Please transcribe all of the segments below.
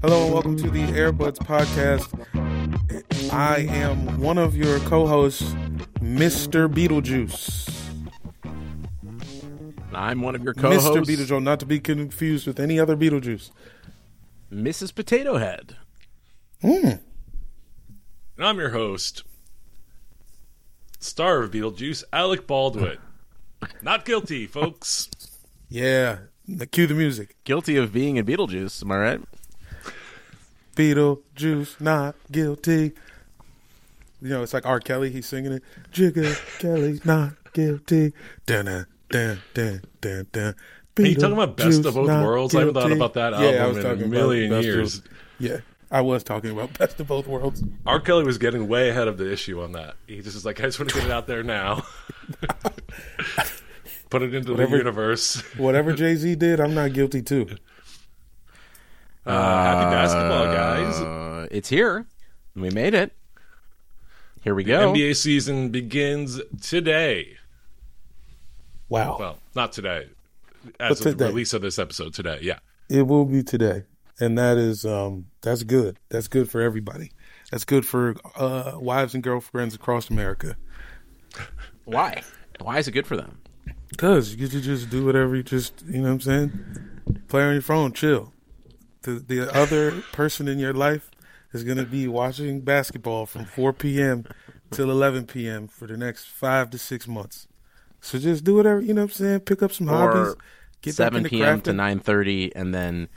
Hello and welcome to the Air Buds Podcast. I am one of your co-hosts, Mr. Beetlejuice. I'm one of your co-hosts, Mr. Beetlejuice, not to be confused with any other Beetlejuice. Mrs. Potato Head. Mm. And I'm your host, star of Beetlejuice, Alec Baldwin. Not guilty, folks. Yeah, cue the music. Guilty of being in Beetlejuice, am I right? Beetlejuice, not guilty. You know, it's like R. Kelly. He's singing it. Jigga Kelly, not guilty. Dun dun dun dun dun. Are you talking about Best of Both Worlds? I haven't thought about that Yeah, I album was in talking a about million of- years. yeah, I was talking about Best of Both Worlds. R. Kelly was getting way ahead of the issue on that. He just was like, I just want to get it out there now. Put it into Whatever- the universe. Whatever Jay Z did, I'm not guilty too. Uh, happy basketball, guys. Uh, it's here. We made it. Here we go. NBA season begins today. Wow. Well, not today. As But of the release of this episode today, yeah. It will be today, and that is um that's good. That's good for everybody. That's good for uh, wives and girlfriends across America. Why? Why is it good for them? Cause you get to just do whatever you just you know what I'm saying. Play on your phone, chill. The the other person in your life is gonna be watching basketball from 4 p.m. till 11 p.m. for the next five to six months. So just do whatever you know what I'm saying. Pick up some hobbies. Or Get 7 into p.m. to crafting. 9.30 and then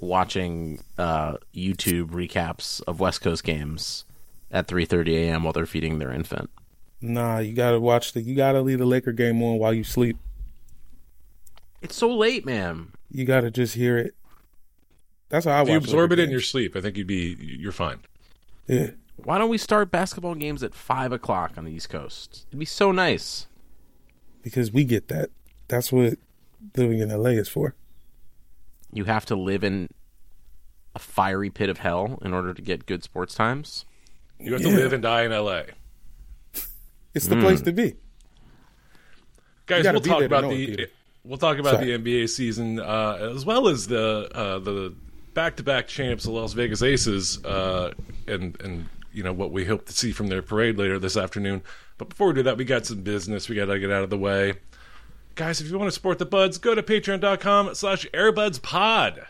watching uh, YouTube recaps of West Coast games at 3.30 a.m. while they're feeding their infant. Nah, you gotta watch the. You gotta leave the Laker game on while you sleep. It's so late, man. You gotta just hear it. That's how I If you absorb Laker it in your sleep, I think you'd be you're fine. Yeah, Why don't we start basketball games at 5 o'clock on the East Coast? It'd be so nice. because we get that. That's what living in LA is for. You have to live in a fiery pit of hell in order to get good sports times. You have to live and die in LA. It's the place to be. Guys, we'll be talk there to about know it, the we'll talk about Sorry. the NBA season uh, as well as the uh, the back to back champs, the Las Vegas Aces, uh, and and you know what we hope to see from their parade later this afternoon. But before we do that, we got some business we got to get out of the way. Guys, if you want to support the buds, go to patreon.com slash airbudspod.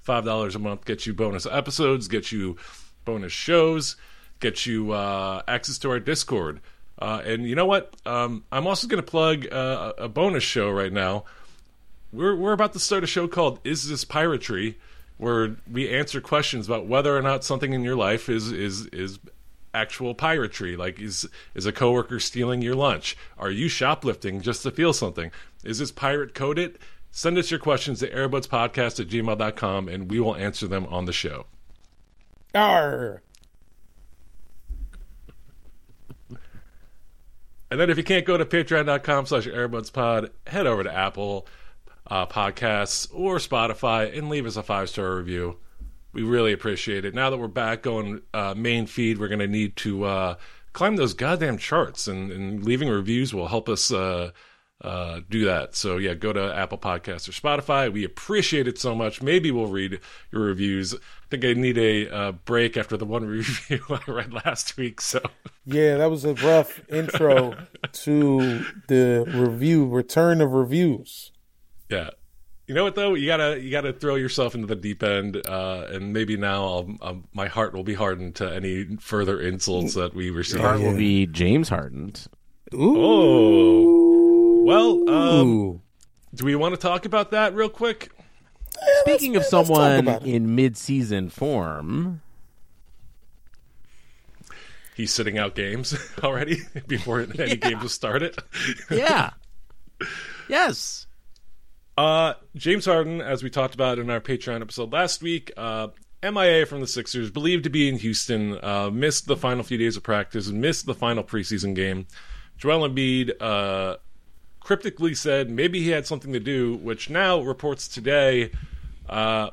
Five dollars a month gets you bonus episodes, gets you bonus shows, gets you uh, access to our Discord. Uh, and you know what? Um, I'm also going to plug uh, a bonus show right now. we're we're about to start a show called "Is This Piratery," where we answer questions about whether or not something in your life is is is actual piratery. Like, is is a coworker stealing your lunch? Are you shoplifting just to feel something? Is this pirate coded? Send us your questions to airbudspodcast at gmail.com and we will answer them on the show. Arr. And then if you can't go to patreon.com slash airbudspod, head over to Apple uh, Podcasts or Spotify and leave us a five star review. We really appreciate it. Now that we're back going uh, main feed, we're going to need to uh, climb those goddamn charts, and, and leaving reviews will help us uh, uh, do that. So yeah, go to Apple Podcasts or Spotify. We appreciate it so much. Maybe we'll read your reviews. I think I need a uh, break after the one review I read last week. So Yeah, that was a rough intro to the review, return of reviews. Yeah. You know what though? You gotta you gotta throw yourself into the deep end, uh, and maybe now I'll, um, my heart will be hardened to any further insults that we receive. Heart will be James hardened. Oh, well, um, do we want to talk about that real quick? Speaking of someone in mid-season form, He's sitting out games already before any games have started. yeah, yes, Uh, James Harden, as we talked about in our Patreon episode last week, uh, MIA from the Sixers, believed to be in Houston, uh, missed the final few days of practice, and missed the final preseason game. Joel Embiid uh, cryptically said maybe he had something to do, which now reports today, uh,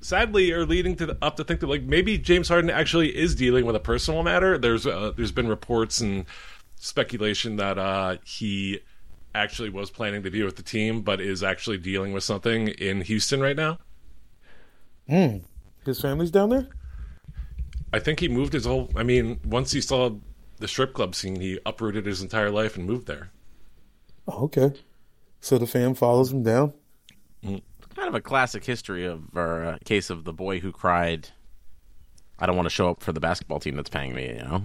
sadly, are leading to the, up to think that like maybe James Harden actually is dealing with a personal matter. There's uh, there's been reports and speculation that uh, he actually was planning to be with the team, but is actually dealing with something in Houston right now. His family's down there? I think he moved his whole. I mean, once he saw the strip club scene, he uprooted his entire life and moved there. Oh, okay. So the fam follows him down? kind of a classic history of or uh, case of the boy who cried. I don't want to show up for the basketball team that's paying me. You know,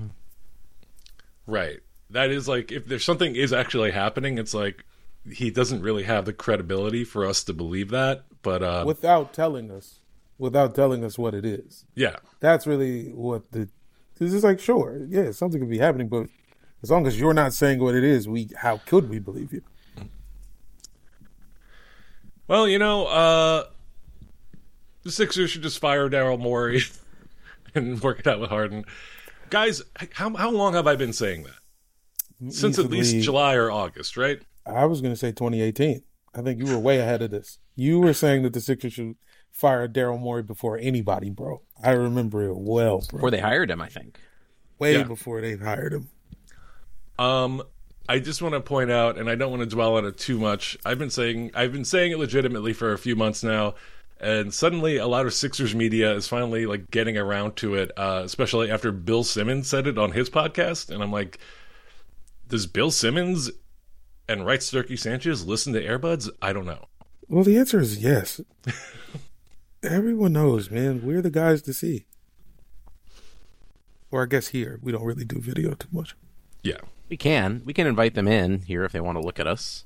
Right. That is like if there's something is actually happening, it's like he doesn't really have the credibility for us to believe that. But uh, Without telling us. Without telling us what it is. yeah, That's really what the. Because it's like, sure, yeah, something could be happening, but as long as you're not saying what it is, we how could we believe you? Well, you know, uh, the Sixers should just fire Daryl Morey and work it out with Harden. Guys, how how long have I been saying that? Since at least July or August, right? I was going to say 2018. I think you were way ahead of this. You were saying that the Sixers should fire Daryl Morey before anybody, bro. I remember it well, bro. before they hired him, I think. way Yeah. before they hired him. Um, I just want to point out, and I don't want to dwell on it too much. I've been saying I've been saying it legitimately for a few months now, and suddenly a lot of Sixers media is finally like getting around to it, uh, especially after Bill Simmons said it on his podcast, and I'm like, does Bill Simmons and Right Sturkey Sanchez listen to Air Buds? I don't know. Well, the answer is yes. Everyone knows, man. We're the guys to see. Or I guess here we don't really do video too much. Yeah, We can. We can invite them in here if they want to look at us,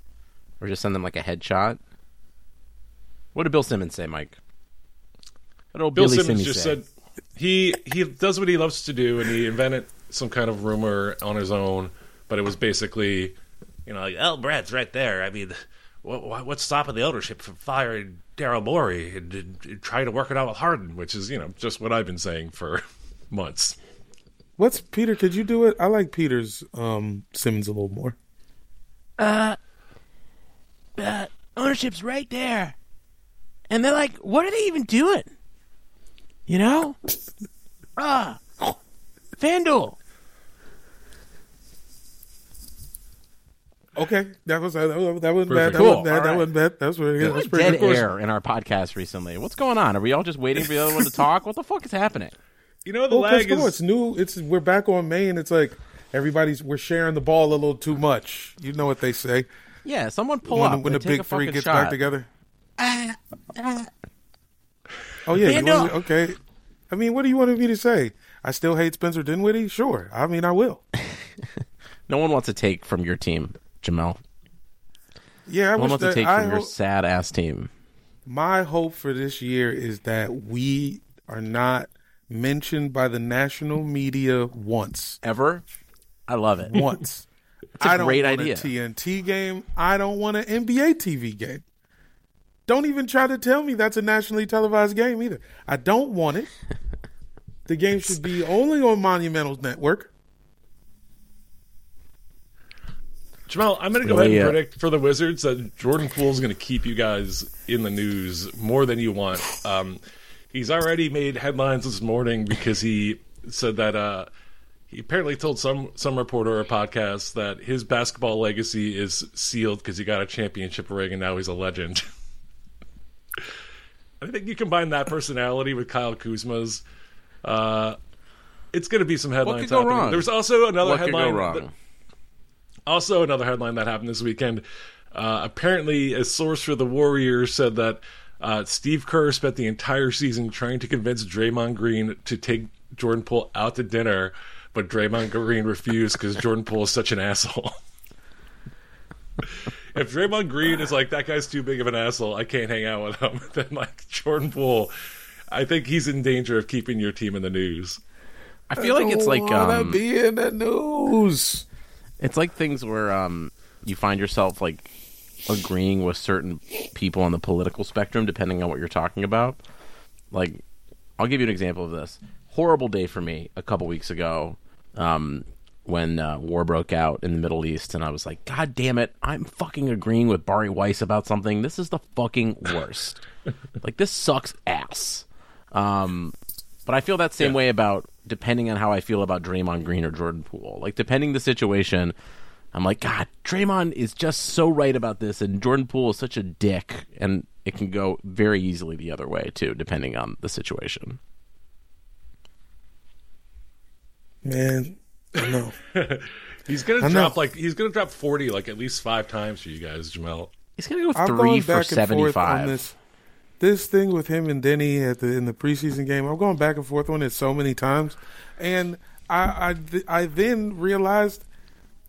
or just send them like a headshot. What did Bill Simmons say, Mike? What did old Bill Billy Simmons Simmy just say? said he he does what he loves to do, and he invented some kind of rumor on his own. But it was basically, you know, like El Brad's right there. I mean, what, what, what's stopping the ownership from firing Daryl Morey and, and, and trying to work it out with Harden, which is you know just what I've been saying for months. What's Peter? Could you do it? I like Peter's um, Simmons a little more. uh, ownership's right there. And they're like, what are they even doing? You know? Ah, FanDuel. Okay, that was that was that wasn't Perfect. bad. That Cool. wasn't bad. All That right. wasn't bad. That was pretty good. That was pretty dead good. air in our podcast recently. What's going on? Are we all just waiting for the other one to talk? What the fuck is happening? You know, the Well, 'cause lag come on, is it's new. It's we're back on Maine. It's like everybody's we're sharing the ball a little too much. You know what they say Yeah, someone pull when, up when the big a three gets shot. back together. Uh, Oh yeah, you want me- okay. I mean, what do you want me to say? I still hate Spencer Dinwiddie. Sure, I mean I will. No one wants to take from your team, Jamel. Yeah, I What wants to take I from your sad ass team? My hope for this year is that we are not mentioned by the national media once. Ever? I love it. Once. a I don't great want idea. a TNT game. I don't want an NBA TV game. Don't even try to tell me that's a nationally televised game either. I don't want it. The game should be only on Monumental's network. Jamal, I'm going to go Well, ahead and predict for the Wizards that Jordan Poole is going to keep you guys in the news more than you want. Um, he's already made headlines this morning because he said that uh, he apparently told some some reporter or podcast that his basketball legacy is sealed because he got a championship ring and now he's a legend. I think you combine that personality with Kyle Kuzma's. Uh, it's going to be some headlines. What could go happening. wrong? There's also another What could headline. go wrong? that- also, another headline that happened this weekend. Uh, apparently, a source for the Warriors said that uh, Steve Kerr spent the entire season trying to convince Draymond Green to take Jordan Poole out to dinner, but Draymond Green refused because Jordan Poole is such an asshole. if Draymond Green is like that guy's too big of an asshole, I can't hang out with him. Then like Jordan Poole, I think he's in danger of keeping your team in the news. I feel like it's like wanna um, be in the news. It's like things where um, you find yourself like agreeing with certain people on the political spectrum, depending on what you're talking about. Like, I'll give you an example of this. Horrible day for me a couple weeks ago um, when uh, war broke out in the Middle East, and I was like, God damn it, I'm fucking agreeing with Bari Weiss about something. This is the fucking worst. like, this sucks ass. Um, but I feel that same way about depending on how I feel about Draymond Green or Jordan Poole. Like depending the situation, I'm like, God, Draymond is just so right about this, and Jordan Poole is such a dick, and it can go very easily the other way too, depending on the situation. Man, I know. He's gonna I know. drop like he's gonna drop forty like at least five times for you guys, Jamel. He's gonna go I've three for back and forth on seventy-five. This. This thing with him and Deni at the in the preseason game, I'm going back and forth on it so many times, and I I, I then realized,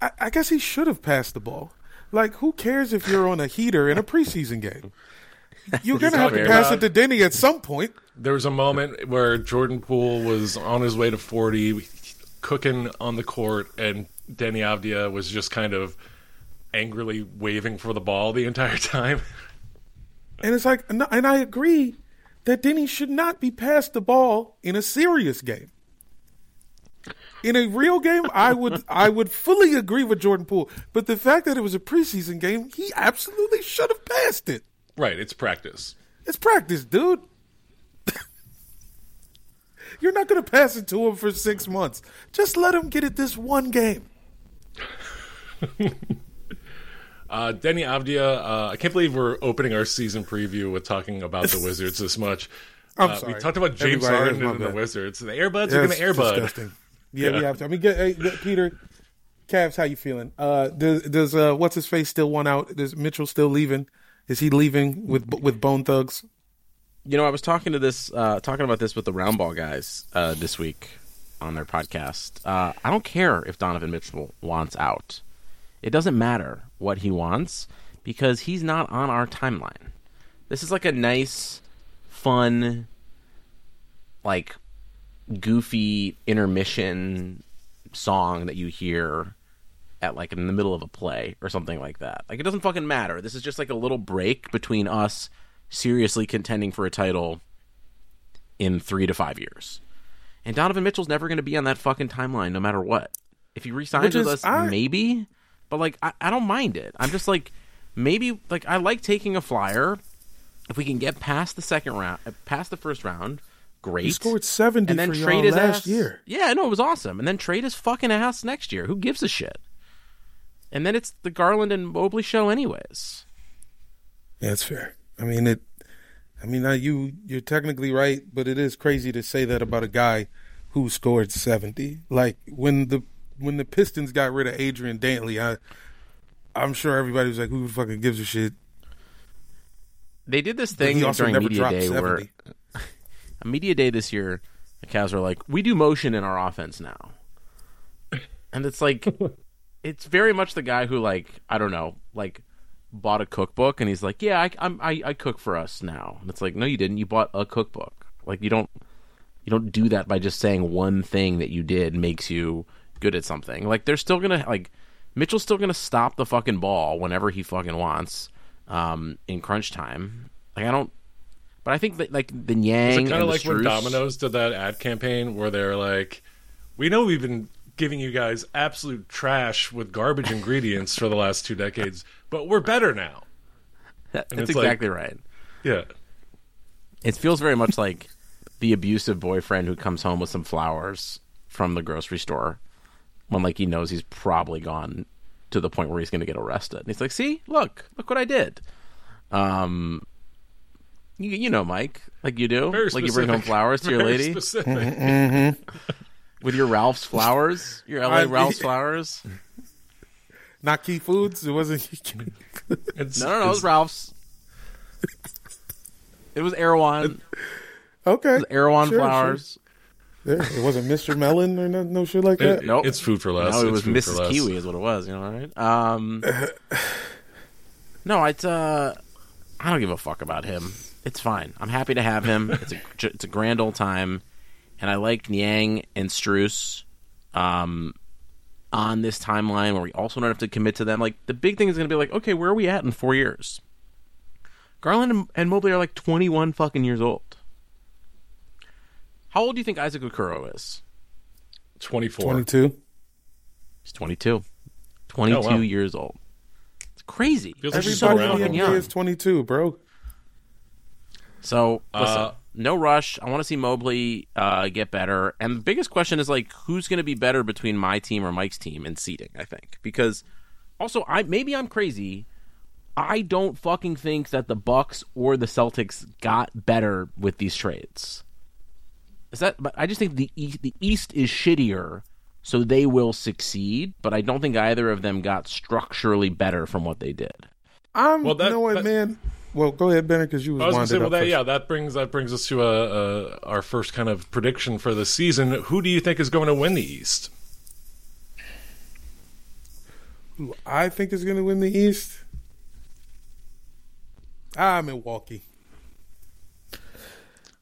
I, I guess he should have passed the ball. Like, who cares if you're on a heater in a preseason game? You're gonna have to pass about- it to Deni at some point. There was a moment where Jordan Poole was on his way to forty, cooking on the court, and Deni Avdija was just kind of angrily waving for the ball the entire time. And it's like, and I agree that Deni should not be passed the ball in a serious game. In a real game, I would I would fully agree with Jordan Poole, but the fact that it was a preseason game, he absolutely should have passed it. right, it's practice. It's practice, dude. You're not going to pass it to him for six months. Just let him get it this one game. Uh, Deni Avdija, uh, I can't believe we're opening our season preview with talking about the Wizards this much. I'm Uh, sorry. We talked about James Everybody, Harden that's my and the. Wizards. The Air Buds Yeah, are going to Airbud. disgusting. Yeah, we have to. I mean, get, hey, get- Peter, Cavs, how you feeling? Uh, does does uh, what's his face still want out? Is Mitchell still leaving? Is he leaving with with Bone Thugs? You know, I was talking to this, uh, talking about this with the Roundball guys uh, this week on their podcast. Uh, I don't care if Donovan Mitchell wants out. It doesn't matter what he wants because he's not on our timeline. This is like a nice, fun, like goofy intermission song that you hear at like in the middle of a play or something like that. Like it doesn't fucking matter. This is just like a little break between us seriously contending for a title in 3 to 5 years. And Donovan Mitchell's never going to be on that fucking timeline no matter what. If he resigns Which with us, I- maybe, but like I, I don't mind it. I'm just like maybe like I like taking a flyer if we can get past the second round, uh, past the first round. Great. He scored seventy and then for trade his last ass. year. Yeah, no, it was awesome. And then trade his fucking ass next year. Who gives a shit? And then it's the Garland and Mobley show, anyways. Yeah, that's fair. I mean it. I mean, you you're technically right, but it is crazy to say that about a guy who scored seventy. Like when the when the Pistons got rid of Adrian Dantley, I I'm sure everybody was like, "Who fucking gives a shit?" They did this thing he during media dropped day where a media day this year, the Cavs are like, we do motion in our offense now, and it's like, it's very much the guy who like I don't know, like bought a cookbook and he's like, "Yeah, I, I'm I, I cook for us now." And it's like, "No, you didn't. You bought a cookbook. Like you don't you don't do that by just saying one thing that you did makes you good at something. Like they're still gonna like Mitchell's still gonna stop the fucking ball whenever he fucking wants um, in crunch time. Like I don't. But I think that like the Yang kind of like when Domino's did that ad campaign where they're like, "We know we've been giving you guys absolute trash with garbage ingredients for the last two decades, but we're better now." That's it's like- exactly right. Yeah, It feels very much like the abusive boyfriend who comes home with some flowers from the grocery store when like he knows he's probably gone to the point where he's going to get arrested. And he's like, "See, look, look what I did." Um, you, you know, Mike, like you do, very like you bring home flowers to your Very lady Specific. with your Ralph's flowers, your LA I- Ralph's flowers. Not Key Foods. It wasn't. It's, No, no, no, it was Ralph's. It was Erewhon. okay. It was Erewhon Sure, flowers. sure. Yeah, it wasn't Mr. Melon or no, no shit like that. it- Nope. It's food for less. No, it It's was food for Mrs. Kiwi is what it was. You know, right? Um, no, it's uh, I don't give a fuck about him. It's fine. I'm happy to have him. It's a it's a grand old time, and I like Niang and Strus, um, on this timeline where we also don't have to commit to them. Like the big thing is going to be like, okay, where are we at in four years? Garland and, and Mobley are like 21 fucking years old. How old do you think Isaac Okoro is? Twenty-four. Twenty-two. He's 22. 22 Oh, wow. years old. It's crazy. Feels like so Everybody in fucking the young. NBA is twenty-two, bro. So, listen, Uh, no rush. I want to see Mobley uh, get better. And the biggest question is like, who's going to be better between my team or Mike's team in seeding? I think because also, I maybe I'm crazy. I don't fucking think that the Bucks or the Celtics got better with these trades. Is that? But I just think the East, the East is shittier, so they will succeed. But I don't think either of them got structurally better from what they did. I'm. Well, that- you know what, that- man? Well, go ahead, Benner, because you was, I was gonna winded say, well, up that, yeah, that brings that brings us to uh, uh, our first kind of prediction for the season. Who do you think is going to win the East? Who I think is going to win the East. Ah, Milwaukee.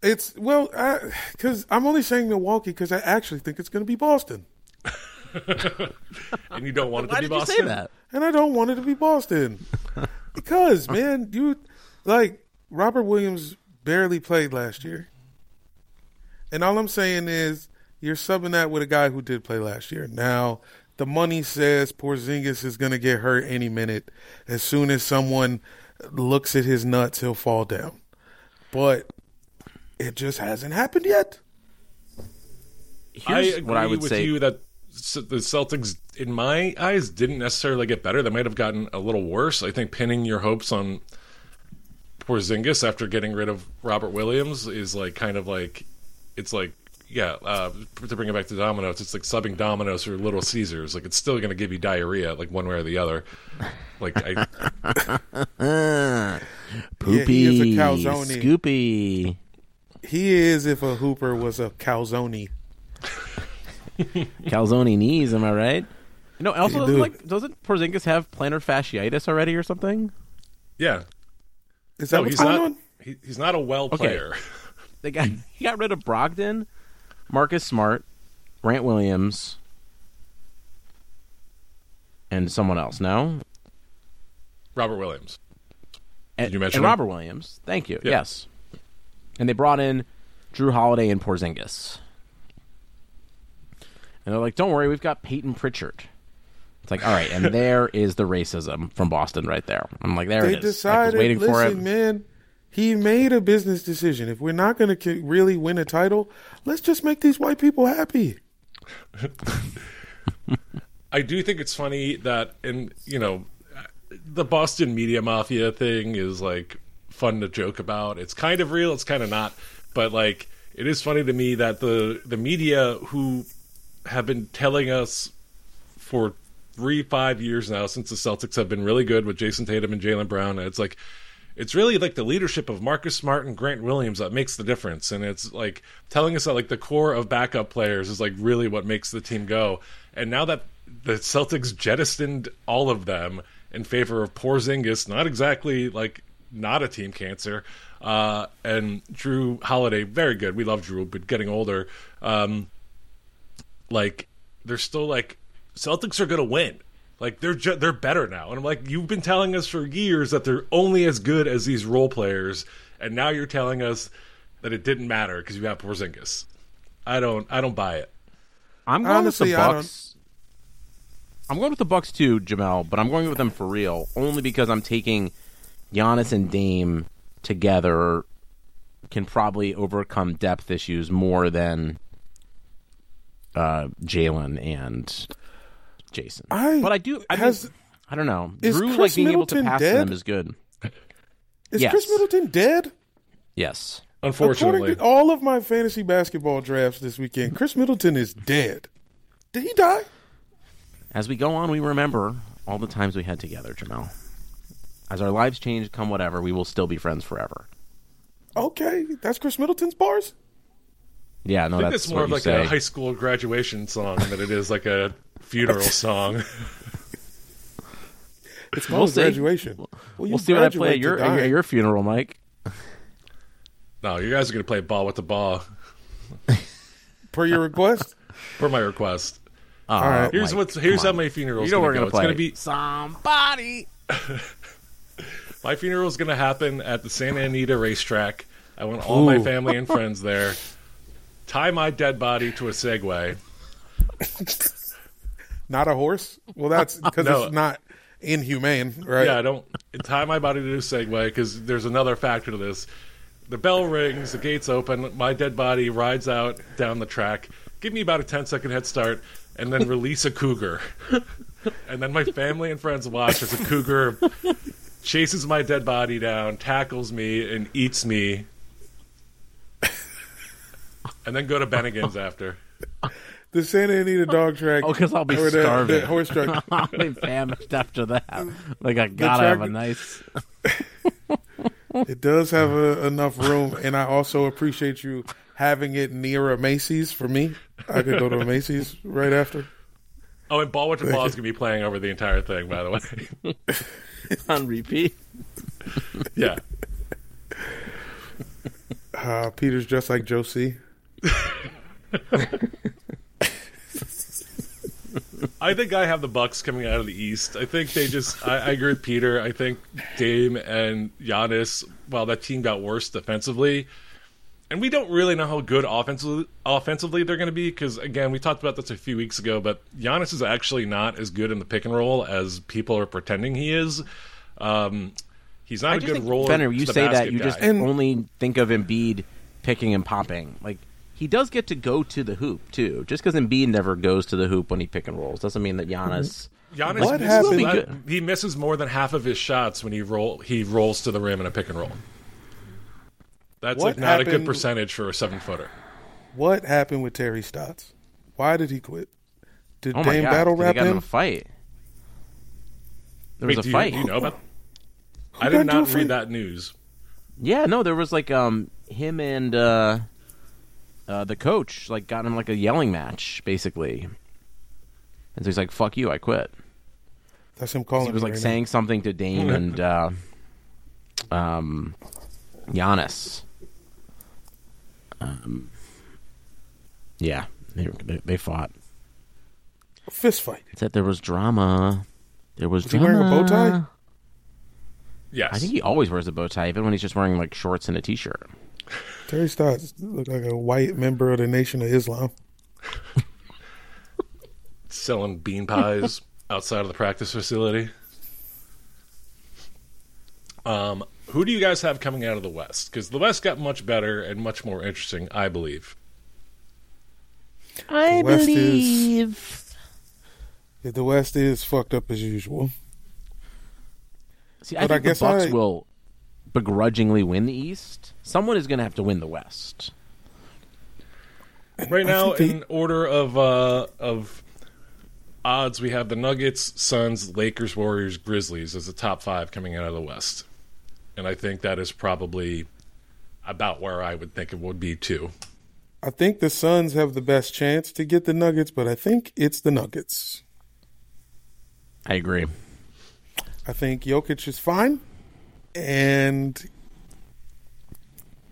It's well, because I'm only saying Milwaukee because I actually think it's going to be Boston, And you don't want it Why to be did you Boston. say that? and I don't want it to be Boston because man, you like Robert Williams barely played last year, and all I'm saying is you're subbing that with a guy who did play last year. Now the money says Porzingis is going to get hurt any minute. As soon as someone looks at his nuts, he'll fall down. But it just hasn't happened yet. Here's I agree what I would with say. you that the Celtics, in my eyes, didn't necessarily get better. They might have gotten a little worse. I think pinning your hopes on Porzingis after getting rid of Robert Williams is like kind of like it's like yeah. Uh, to bring it back to Domino's, it's like subbing Domino's or Little Caesars. Like it's still going to give you diarrhea, like one way or the other. Like I, Poopy, Yeah, he is a calzone. Scoopy. He is if a hooper was a calzone. Calzone knees, am I right? No, also doesn't, do. like doesn't Porzingis have plantar fasciitis already or something? yeah. Is that No, what's he's going not. on? He, he's not a well player. They got he got rid of Brogdon, Marcus Smart, Grant Williams, and someone else. No, Robert Williams. and, you mention and him? Robert Williams. Thank you. Yeah. Yes, and they brought in Jrue Holiday and Porzingis, and they're like, "Don't worry, we've got Payton Pritchard." It's like, all right, and there is the racism from Boston right there. I'm like, there They it is. I was decided, waiting for it. listen, man, he made a business decision. If we're not going to really win a title, let's just make these white people happy. I do think it's funny that, and you know, the Boston media mafia thing is like fun to joke about. It's kind of real, it's kind of not, but like it is funny to me that the the media who have been telling us for three five years now since the Celtics have been really good with Jayson Tatum and Jaylen Brown, and it's like it's really like the leadership of Marcus Smart and Grant Williams that makes the difference. And it's like telling us that like the core of backup players is like really what makes the team go. And now that the Celtics jettisoned all of them in favor of Porzingis, not exactly like not a team cancer. Uh, and Jrue Holiday, very good. We love Jrue, but getting older. Um, like they're still like Celtics are going to win. Like they're ju- they're better now, and I'm like, you've been telling us for years that they're only as good as these role players, and now you're telling us that it didn't matter because you have Porzingis. I don't I don't buy it. I'm going Honestly, with the Bucks. I'm going with the Bucks too, Jamel, but I'm going with them for real only because I'm taking Giannis and Dame together can probably overcome depth issues more than uh, Jalen and Jason. I- but I do. I, has- mean, I don't know. is Jrue like Khris being able to pass dead? to them is good. Is Yes. Khris Middleton dead? Yes. Unfortunately, According to all of my fantasy basketball drafts this weekend, Khris Middleton is dead. Did he die? As we go on, we remember all the times we had together, Jamel. As our lives change, come whatever, we will still be friends forever. Okay, that's Khris Middleton's bars. Yeah, no, I think that's it's more what of like say. a high school graduation song than it is like a funeral song. It's We'll called see. graduation. Well, you We'll see what I play at your at your funeral, Mike. no, you guys are going to play ball with the ball per your request. per my request. Ah, All right. Here's what's here's how my funeral is You know going we're to gonna play. It's going to be somebody. my funeral is going to happen at the Santa Anita racetrack. I want all my family and friends there. Tie my dead body to a Segway. Not a horse. Well, that's because No. it's not inhumane, right? Yeah, I don't tie my body to a Segway because there's another factor to this. The bell rings, the gates open, my dead body rides out down the track. Give me about a 10 second head start, and then release a cougar. and then my family and friends watch as a cougar chases my dead body down, tackles me, and eats me. And then go to Bennigan's after. The Santa Anita dog track. Oh, 'cause I'll be or the, starving. The horse track. I'll be famished after that. Like I gotta track- have a nice. It does have a, enough room, and I also appreciate you having it near a Macy's for me. I could go to a Macy's right after. Oh, and Ball with the Ball is going to be playing over the entire thing, by the way. on repeat. yeah. Uh, Peter's just like Josie. I think I have the Bucks coming out of the East. I think they just. I, I agree with Peter. I think Dame and Giannis. While that team got worse defensively, and we don't really know how good offensively offensively they're going to be because again we talked about this a few weeks ago. But Giannis is actually not as good in the pick and roll as people are pretending he is. Um, he's not I a good think, roller. Benner, to you the say that you guy. just And- only think of Embiid picking and popping. Like he does get to go to the hoop too. Just because Embiid never goes to the hoop when he pick and rolls doesn't mean that Giannis. Giannis What misses happened- he misses more than half of his shots when he roll he rolls to the rim in a pick and roll. That's What like not a good percentage for a seven footer. What happened with Terry Stotts? Why did he quit? Did Oh my Dame god! battle 'cause they rap got in him? a fight. There Wait, was do a you, fight. do you know about? I did into not read that news. Yeah, no, there was like um him and uh, uh the coach like got him like a yelling match basically, and so he's like, "Fuck you, I quit." That's him calling. He was like right saying something to Dame and uh, um Giannis. Um, yeah, they, they they fought. now. fist fight. It said there was drama. There was, Was he drama. wearing a bow tie? Yes, I think he always wears a bow tie, even when he's just wearing like shorts and a t-shirt. Terry Stotts looked like a white member of the Nation of Islam. selling bean pies outside of the practice facility. Um, who do you guys have coming out of the West? Because the West got much better and much more interesting, I believe. I West is- believe. The West is fucked up as usual. See, I But I think guess the Bucks I- will begrudgingly win the East. Someone is going to have to win the West. Right now, they- in order of uh, of odds, we have the Nuggets, Suns, Lakers, Warriors, Grizzlies as the top five coming out of the West, and I think that is probably about where I would think it would be too. I think the Suns have the best chance to get the Nuggets, but I think it's the Nuggets. I agree. I think Jokic is fine, and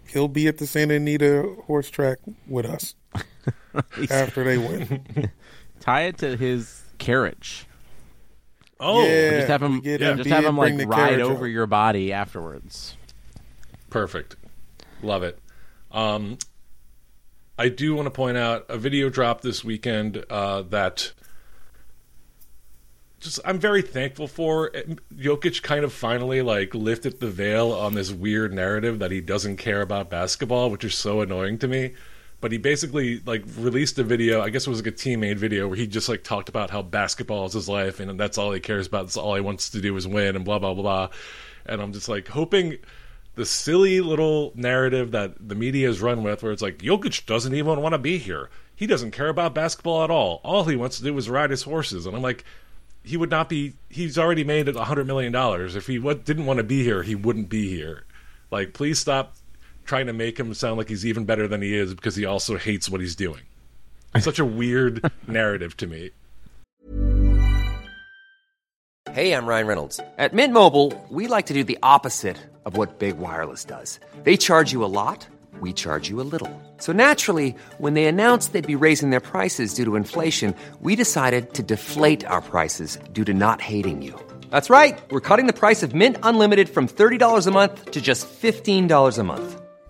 he'll be at the Santa Anita horse track with us after they win. Tie it to his carriage. Oh, Yeah. Just have him. we get Just have him like the ride over out. your body afterwards. Perfect. Love it. Um, I do want to point out a video drop this weekend uh, that just I'm very thankful for. Jokic kind of finally like lifted the veil on this weird narrative that he doesn't care about basketball, which is so annoying to me. But he basically like released a video. I guess it was like a teammate video where he just like talked about how basketball is his life and that's all he cares about. That's all he wants to do is win and blah blah blah. And I'm just like hoping the silly little narrative that the media has run with, where it's like Jokic doesn't even want to be here. He doesn't care about basketball at all. All he wants to do is ride his horses. And I'm like, he would not be. He's already made a hundred million dollars. If he wa- didn't want to be here, he wouldn't be here. Like, please stop trying to make him sound like he's even better than he is because he also hates what he's doing. It's such a weird narrative to me. Hey, I'm Ryan Reynolds. At Mint Mobile, we like to do the opposite of what Big Wireless does. They charge you a lot, we charge you a little. So naturally, when they announced they'd be raising their prices due to inflation, we decided to deflate our prices due to not hating you. That's right. We're cutting the price of Mint Unlimited from $30 a month to just $15 a month.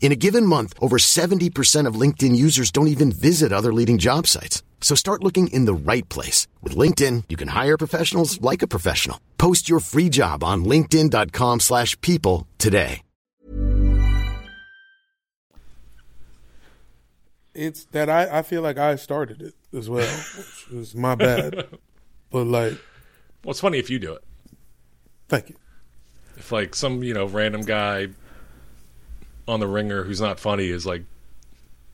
In a given month, over 70% of LinkedIn users don't even visit other leading job sites. So start looking in the right place. With LinkedIn, you can hire professionals like a professional. Post your free job on linkedin.com slash people today. It's that I, I feel like I started it as well, which was my bad. but like, Well, it's funny if you do it. thank you. If like some you know random guy on the ringer who's not funny is like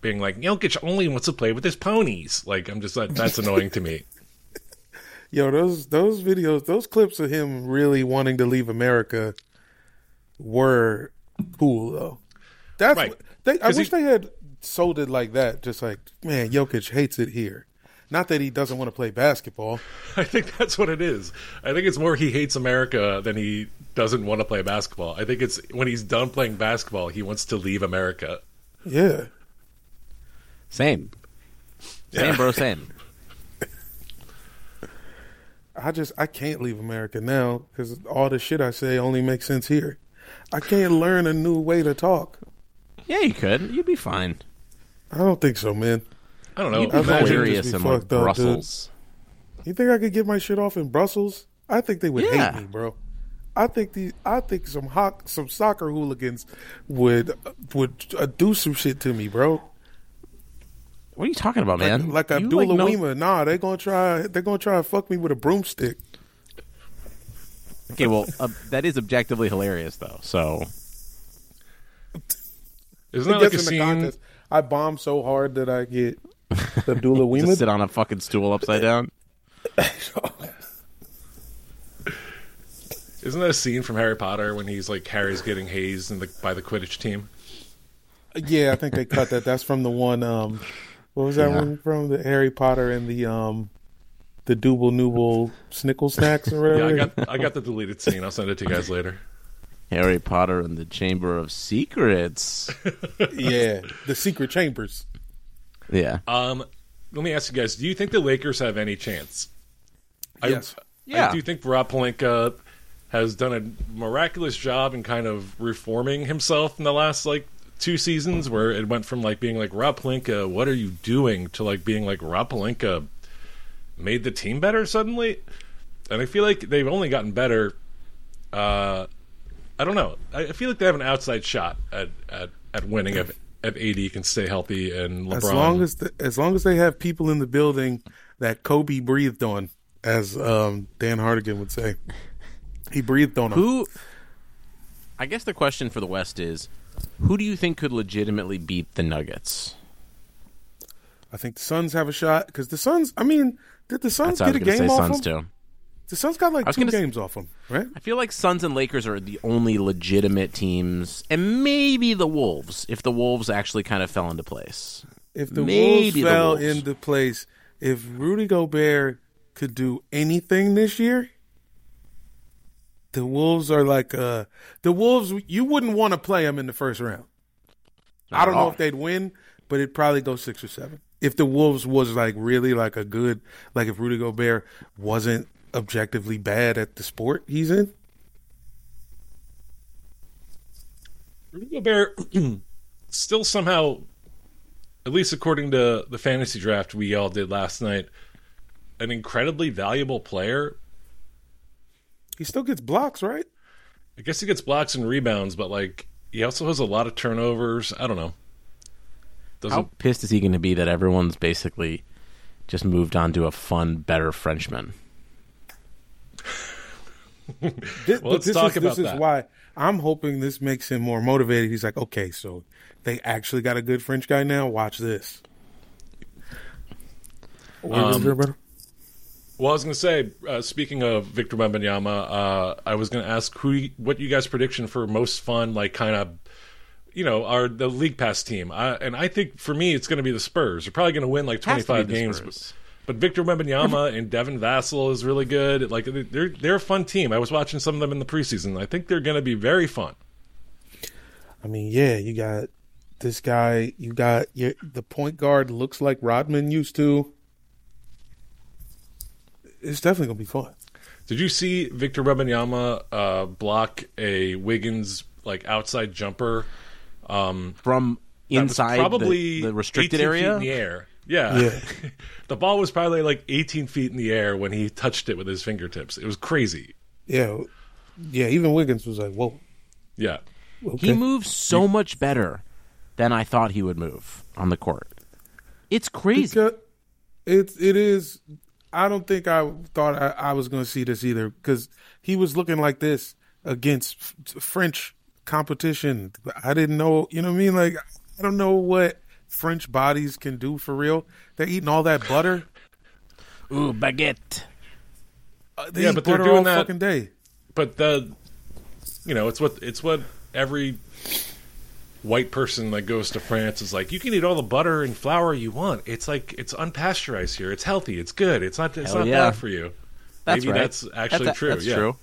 being like Jokic only wants to play with his ponies. Like I'm just that that's annoying to me. Yo, those those videos, those clips of him really wanting to leave America were cool though. That's Right. they, I wish he- they had sold it like that. Just like, man, Jokic hates it here. Not that he doesn't want to play basketball. I think that's what it is. I think it's more he hates America than he doesn't want to play basketball. I think it's when he's done playing basketball, he wants to leave America. Yeah. Same. Same, bro. Same. I just I can't leave America now because all the shit I say only makes sense here. I can't learn a new way to talk. Yeah, you could. You'd be fine. I don't think so, man. I don't know. You'd be I hilarious in like fucked up, dude. You think I could get my shit off in Brussels? I think they would Yeah. hate me, bro. I think the I think some ho- some soccer hooligans would would uh, do some shit to me, bro. What are you talking about, man? like You, Abdullah know- Wima. Nah, they're gonna try. They're gonna try to fuck me with a broomstick. Okay, well, uh, that is objectively hilarious, though. So Isn't that like a scene? contest. I bomb so hard that I get Abdullah just sit on a fucking stool upside down. Isn't that a scene from Harry Potter when he's like Harry's getting hazed in the, by the Quidditch team? Yeah, I think they cut that. That's from the one. Um, what was that Yeah. one from? The Harry Potter and the um, the Double Nooble Snickle Snacks or Yeah, I got I got the deleted scene. I'll send it to you guys later. Harry Potter and the Chamber of Secrets. yeah, the secret chambers. Yeah. Um, let me ask you guys: Do you think the Lakers have any chance? I- Yes. Yeah. I do think Rob Pelinka has done a miraculous job in kind of reforming himself in the last like two seasons, where it went from like being like Rob Pelinka, what are you doing, to like being like Rob Pelinka made the team better suddenly. And I feel like they've only gotten better. Uh, I don't know. I I feel like they have an outside shot at at, at winning if if AD can stay healthy and LeBron. As long as the, as long as they have people in the building that Kobe breathed on, as um, Dan Hardigan would say, he breathed on them. Who? I guess the question for the West is Who do you think could legitimately beat the Nuggets? I think the Suns have a shot because the Suns. I mean, did the Suns That's get a gonna game say off Suns them? too. The Suns got like I was two gonna s- games off them, right? I feel like Suns and Lakers are the only legitimate teams, and maybe the Wolves, if the Wolves actually kind of fell into place. If the Maybe Wolves fell Wolves. into place, if Rudy Gobert could do anything this year, the Wolves are like uh the Wolves. You wouldn't want to play them in the first round. Not I don't know if they'd win, but it'd probably go six or seven. If the Wolves was like really like a good, like if Rudy Gobert wasn't objectively bad at the sport he's in, Rudy Gobert still somehow, at least according to the fantasy draft we all did last night, an incredibly valuable player. he still gets blocks, right? I guess he gets blocks and rebounds, but like he also has a lot of turnovers. I don't know. Doesn't How pissed is he going to be that everyone's basically just moved on to a fun, better Frenchman? This, Well, but let's this talk is, about this is that. why I'm hoping this makes him more motivated. He's like, okay, so they actually got a good French guy now. Watch this. Um, was there, brother? Well, I was going to say, uh, speaking of Victor Wembanyama, uh, I was going to ask who, what you guys' prediction for most fun, like kind of, you know, are the league pass team. I, and I think for me, it's going to be the Spurs. They're probably going to win like Has to be 25 games. Spurs. But Victor Wembanyama and Devin Vassell is really good. Like they're they're a fun team. I was watching some of them in the preseason. I think they're going to be very fun. I mean, yeah, you got this guy. You got your, the point guard looks like Rodman used to. It's definitely gonna be fun. Did you see Victor Wembanyama uh, block a Wiggins like outside jumper um, From inside probably the, the restricted area? feet in the air? Yeah, Yeah. the ball was probably like 18 feet in the air when he touched it with his fingertips. It was crazy. Yeah, yeah. Even Wiggins was like, "Whoa." Yeah, Okay. He moves so much better than I thought he would move on the court. It's crazy. Because it's it is. I don't think I thought I, I was going to see this either because he was looking like this against f- French competition. I didn't know. You know what I mean? Like I don't know what French bodies can do for real. They're eating all that butter. Ooh, baguette. Uh, They Yeah, but they're butter doing all that- fucking day. but the you know it's what it's what every white person that goes to France is like. You can eat all the butter and flour you want. It's like it's unpasteurized here. It's healthy. It's good. It's not. It's Hell not yeah. bad for you. That's Maybe right. that's actually That's- true. That's yeah. true.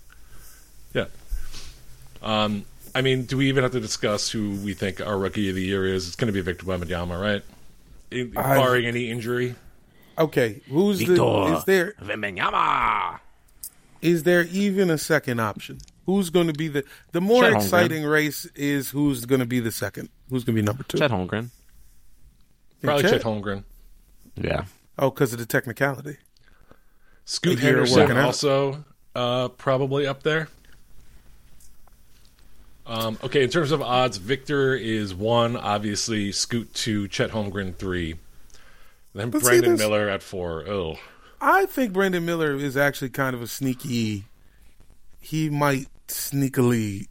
Yeah. Um, I mean, do we even have to discuss who we think our rookie of the year is? It's going to be Victor Wembanyama, right? In, I- barring any injury. Okay, who's the? Is there Wembanyama. is there even a second option? Who's going to be the the more Chet Holmgren. exciting race is who's going to be the second? Who's going to be number two? Chet Holmgren. Probably Chet? Chet Holmgren. Yeah. Oh, because of the technicality. Scoot A Henderson working also uh, probably up there. Um, okay, in terms of odds, Victor is one. Obviously, Scoot two, Chet Holmgren three, then But Brandon Miller at four. Oh, I think Brandon Miller is actually kind of a sneaky. He might sneakily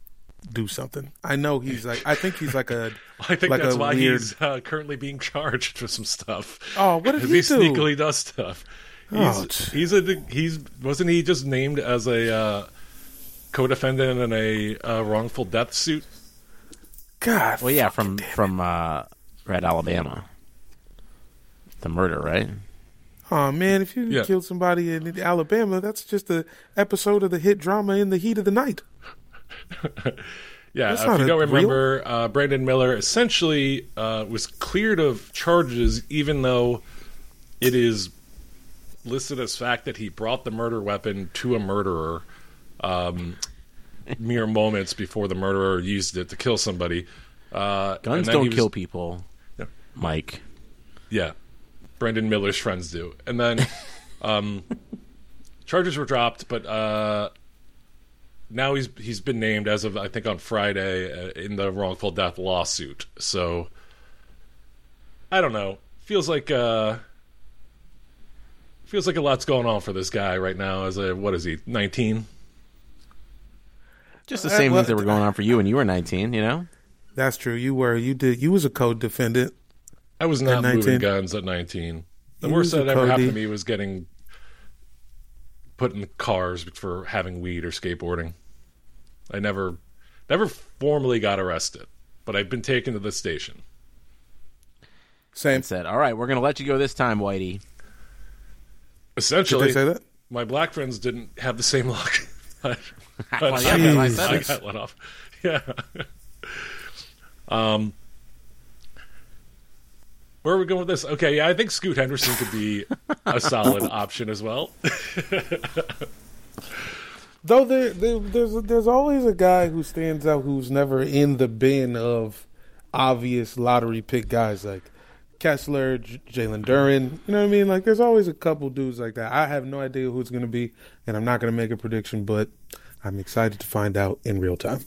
do something. I know he's like. I think he's like a. I think like that's why weird, he's uh, currently being charged for some stuff. Oh, what did he he do? sneakily does stuff. He's, Oh, he's a he's wasn't he just named as a uh, co-defendant in a uh, wrongful death suit? God. Well, yeah, from from uh, Red Alabama. The murder, right? Oh man, if you Yeah. killed somebody in Alabama, that's just a episode of the hit drama in the heat of the night. Yeah, That's if you don't real- remember, uh, Brandon Miller essentially uh, was cleared of charges, even though it is listed as fact that he brought the murder weapon to a murderer um, mere moments before the murderer used it to kill somebody. Uh, Guns don't was- kill people, Yeah. Mike. Yeah, Brandon Miller's friends do, and then um, charges were dropped, but uh, now he's he's been named as of I think on Friday uh, in the wrongful death lawsuit. So I don't know. Feels like uh, feels like a lot's going on for this guy right now. As a what is he? Nineteen. Just the Uh, same well, things that were going on for you when you were 19, you know? That's true. You were. You did. You was a co-defendant. I was not moving guns at 19. The You worst that ever happened to me was getting put in cars for having weed or skateboarding. I never, never formally got arrested, but I've been taken to the station. Same. And said, "All right, we're going to let you go this time, Whitey." Essentially, Did they say that? my black friends didn't have the same luck. But, Well, but yeah, I, that's I got, said I got let off. Yeah. um, where are we going with this? Okay, yeah, I think Scoot Henderson could be a solid option as well. Though there, there, there's there's always a guy who stands out who's never in the bin of obvious lottery pick guys like Kessler, J- Jalen Duren. You know what I mean? Like there's always a couple dudes like that. I have no idea who it's going to be, and I'm not going to make a prediction, but I'm excited to find out in real time.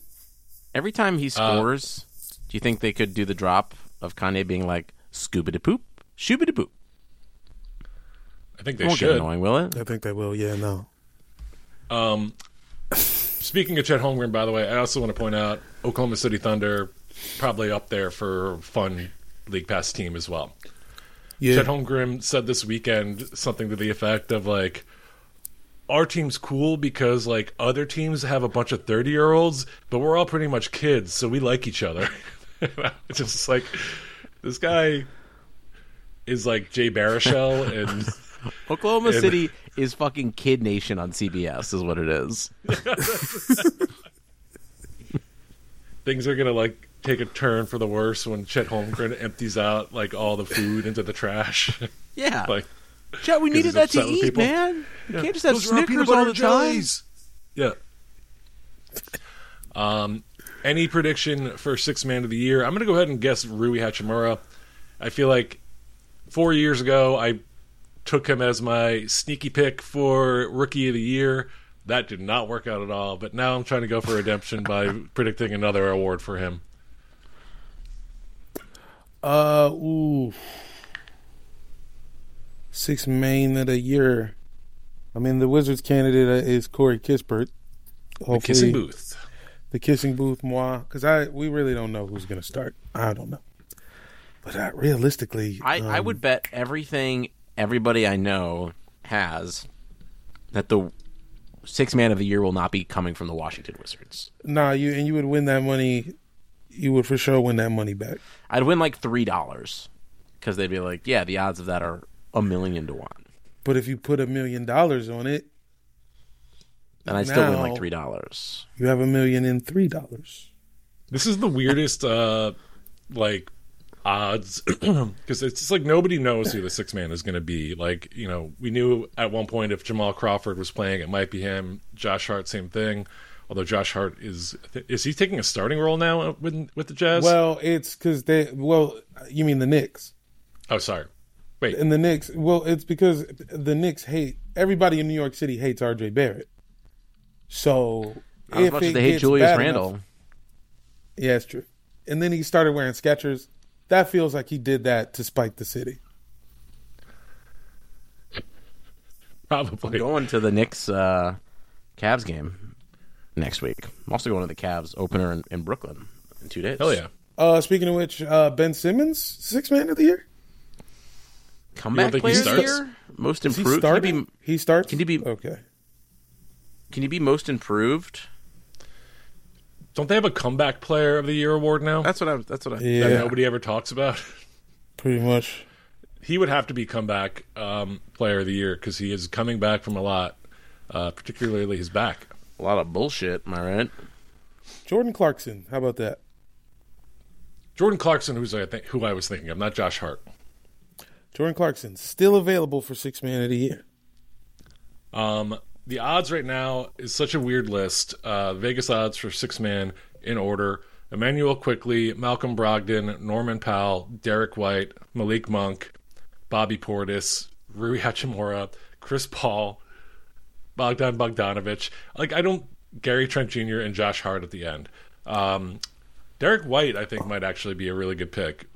Every time he scores, do you think they could do the drop of Kanye being like "scuba de poop, shooba de poop"? I think It they won't get annoying, will it? I think they will. Yeah, no. Um, speaking of Chet Holmgren, by the way, I also want to point out Oklahoma City Thunder probably up there for fun league pass team as well. Yeah. Chet Holmgren said this weekend something to the effect of like, "Our team's cool because like other teams have a bunch of thirty year olds, but we're all pretty much kids, so we like each other." it's just like this guy is like Jay Baruchel and. Oklahoma And- City is fucking Kid Nation on CBS, is what it is. things are gonna like take a turn for the worse when Chet Holmgren empties out like all the food into the trash. Yeah. like Chet, we needed that to eat, people. man. You Yeah. can't just have Those are our peanut Snickers all butter the time. Yeah. Um, any prediction for six man of the year? I'm gonna go ahead and guess Rui Hachimura. I feel like four years ago I took him as my sneaky pick for rookie of the year. That did not work out at all. But now I'm trying to go for redemption by predicting another award for him. Uh, ooh. Six main of the year. I mean, the Wizards candidate uh, is Corey Kispert. The kissing booth. The kissing booth, moi. Because I we really don't know who's going to start. I don't know. But uh, realistically, I, I um, would bet everything everybody I know has that the six man of the year will not be coming from the Washington Wizards. Nah, you and you would win that money. You would for sure win that money back. I'd win like three dollars because they'd be like, "Yeah, the odds of that are a million to one." But if you put a million dollars on it, And I'd still win like three dollars. you have a million in three dollars. This is the weirdest, uh, like, odds because it's just like nobody knows who the six man is going to be. Like, you know, we knew at one point if Jamal Crawford was playing, it might be him. Josh Hart, same thing. Although Josh Hart is is he taking a starting role now with with the Jazz? Well, it's because they. Well, you mean the Knicks? oh, sorry. Wait, And the Knicks. Well, it's because the Knicks hate everybody in New York City hates R.J. Barrett. So Not as if much it as they hate Julius bad Randle. enough- yeah, it's true. And then he started wearing Skechers. That feels like he did that to spite the city. I'm probably. going to the Knicks uh, Cavs game next week. I'm also going to the Cavs opener in, in Brooklyn in two days. Hell yeah. Uh, speaking of which, uh, Ben Simmons, six man of the year. Comeback think he player of the starts? year, most Is he improved. Can he, be, he starts. can he be- okay? can he be most improved? Don't they have a comeback player of the year award now That's what I. That's what I. Yeah, that nobody ever talks about? pretty much. he would have to be comeback um, player of the year because he is coming back from a lot, uh, particularly his back. A lot of bullshit. Am I right? Jordan Clarkson. How about that? Jordan Clarkson, who's I think who I was thinking of, not Josh Hart. Jordan Clarkson still available for six man of the year. Um, the odds right now is such a weird list. Uh, Vegas odds for six man in order: Immanuel Quickley, Malcolm Brogdon, Norman Powell, Derrick White, Malik Monk, Bobby Portis, Rui Hachimura, Chris Paul, Bogdan Bogdanovich. Like I don't Gary Trent Jr. and Josh Hart at the end. Um, Derrick White, I think, might actually be a really good pick.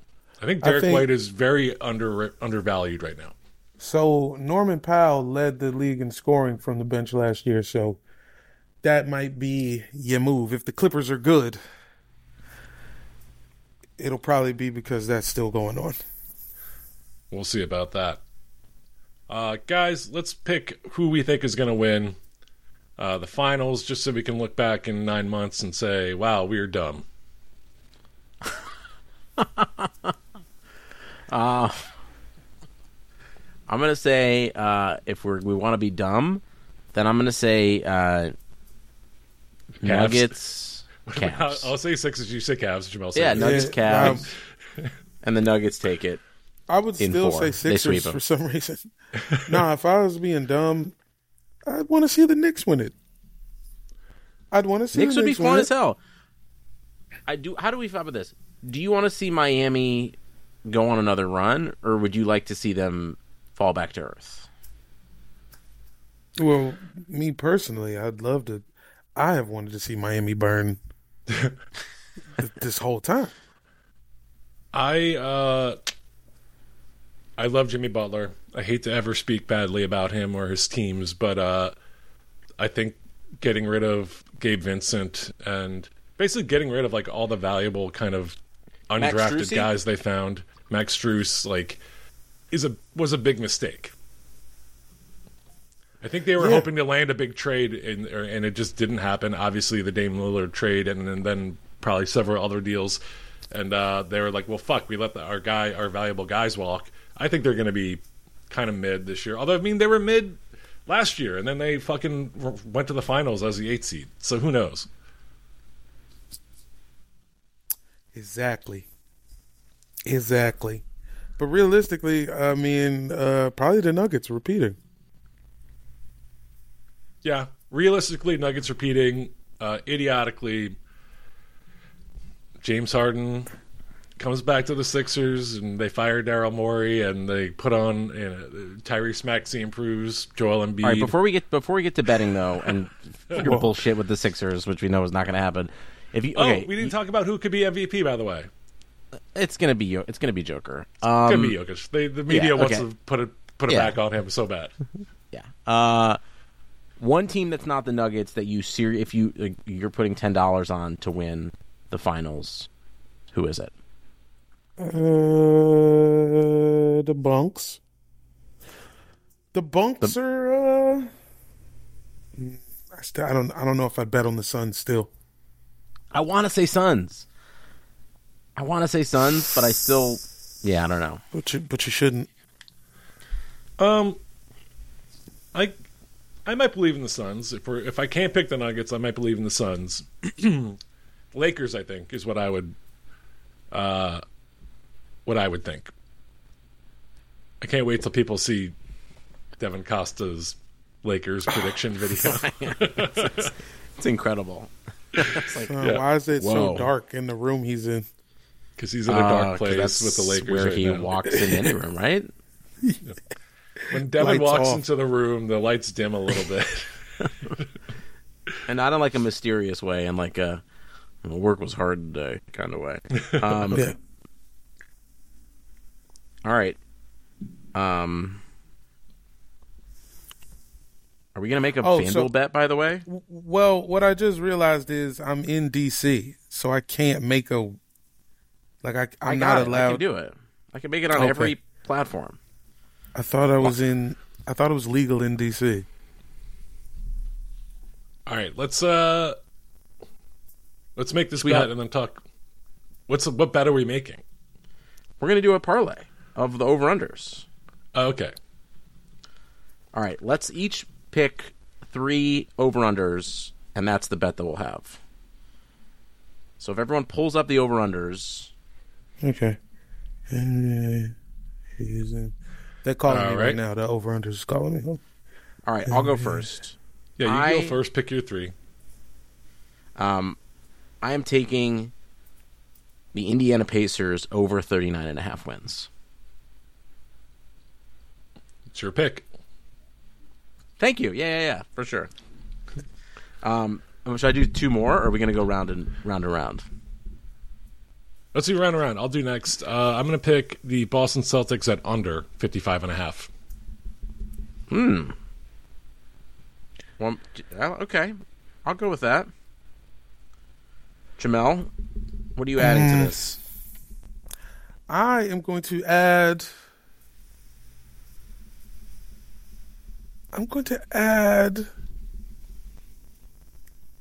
I think I Derrick think- White is very under undervalued right now. So Norman Powell led the league in scoring from the bench last year, so that might be your move if the Clippers are good. it'll probably be because that's still going on. We'll see about that. Uh, guys, let's pick who we think is going to win uh, the finals, just so we can look back in nine months and say, "Wow, we are dumb." Uh, I'm gonna say uh, if we're we want to be dumb, then I'm gonna say uh, Nuggets, I'll, Cavs. I'll say Sixers. You say Cavs. Jamel. Say yeah, Nuggets. Nuggets, Yeah, Cavs, and the Nuggets take it. I would In still four. say They sweep Sixers 'em. for some reason. nah, if I was being dumb, I'd want to see the Knicks win it. I'd want to see Knicks the would be Knicks win fun it. as hell. I do. How do we feel about this? Do you want to see Miami go on another run, or would you like to see them fall back to earth? Well, me personally, I'd love to. I have wanted to see Miami burn this whole time. I uh, I love Jimmy Butler. I hate to ever speak badly about him or his teams, but uh, I think getting rid of Gabe Vincent and basically getting rid of like all the valuable kind of undrafted guys they found, Max Strus, like is a was a big mistake. I think they were Yeah. hoping to land a big trade, and and it just didn't happen. Obviously, the Dame Lillard trade, and, and then probably several other deals, and uh, they were like, "Well, fuck, we let the, our guy, our valuable guys walk." I think they're going to be kind of mid this year. Although, I mean, they were mid last year, and then they fucking went to the finals as the eighth seed. So who knows? Exactly. Exactly. But realistically, I mean, uh, probably the Nuggets repeating. Yeah, realistically, Nuggets repeating. Uh, idiotically, James Harden comes back to the Sixers, and they fire Daryl Morey, and they put on you know, Tyrese Maxey improves, Joel Embiid. All right, before we get before we get to betting though, and your bullshit with the Sixers, which we know is not going to happen. If you oh, okay, we didn't talk about who could be MVP, by the way. It's gonna be Yo- it's gonna be Joker. It's Um, gonna be Jokic. They, the media yeah, wants to put it put it Yeah. back on him so bad. Yeah. Uh, one team that's not the Nuggets that you ser- if you like, you're putting ten dollars on to win the finals, who is it? Uh, the bunks. The bunks are. Uh, I, still, I don't. I don't know if I'd bet on the Suns still. I want to say Suns. I want to say Suns, but I still, yeah, I don't know. But you, but you shouldn't. Um, I I might believe in the Suns. If we're if I can't pick the Nuggets, I might believe in the Suns. Lakers, I think, is what I would uh what I would think. I can't wait till people see Devin Costa's Lakers prediction video. It's incredible. it's like, Uh, Yeah. Why is it so dark in the room he's in? Because he's in a uh, place that's with the Lakers where right he now. walks in any room, right? When Devin Lights walks off. into the room, the lights dim a little bit. and not in like a mysterious way, and like a "The work was hard today kind of way. Um, Yeah. All right. Um, are we gonna make a Oh, FanDuel so- bet? By the way, Well, what I just realized is I'm in DC, so I can't make a like I I'm I not got it. I allowed. can do it. I can make it on Okay. every platform. I thought I was in. I thought it was legal in DC. All right, let's uh let's make this We bet have- and then talk. What's what bet are we making? We're gonna do a parlay of the over unders. Oh, okay. All right, let's each pick three over unders, and that's the bet that we'll have. So if everyone pulls up the over unders, Okay. Uh, he's in- They're calling All me right. right now. The over unders is calling me. Huh? all right, I'll go first. Yeah, you I- go first. Pick your three. Um, I am taking the Indiana Pacers over 39 and a half wins. It's your pick. Thank you. Yeah, yeah, yeah, for sure. Um, should I do two more, or are we going to go round and round and round? Let's do round around. I'll do next. Uh, I'm going to pick the Boston Celtics at under 55 and a half. Hmm. Well, uh, okay, I'll go with that. Jamel, what are you adding to this? I am going to add. I'm going to add.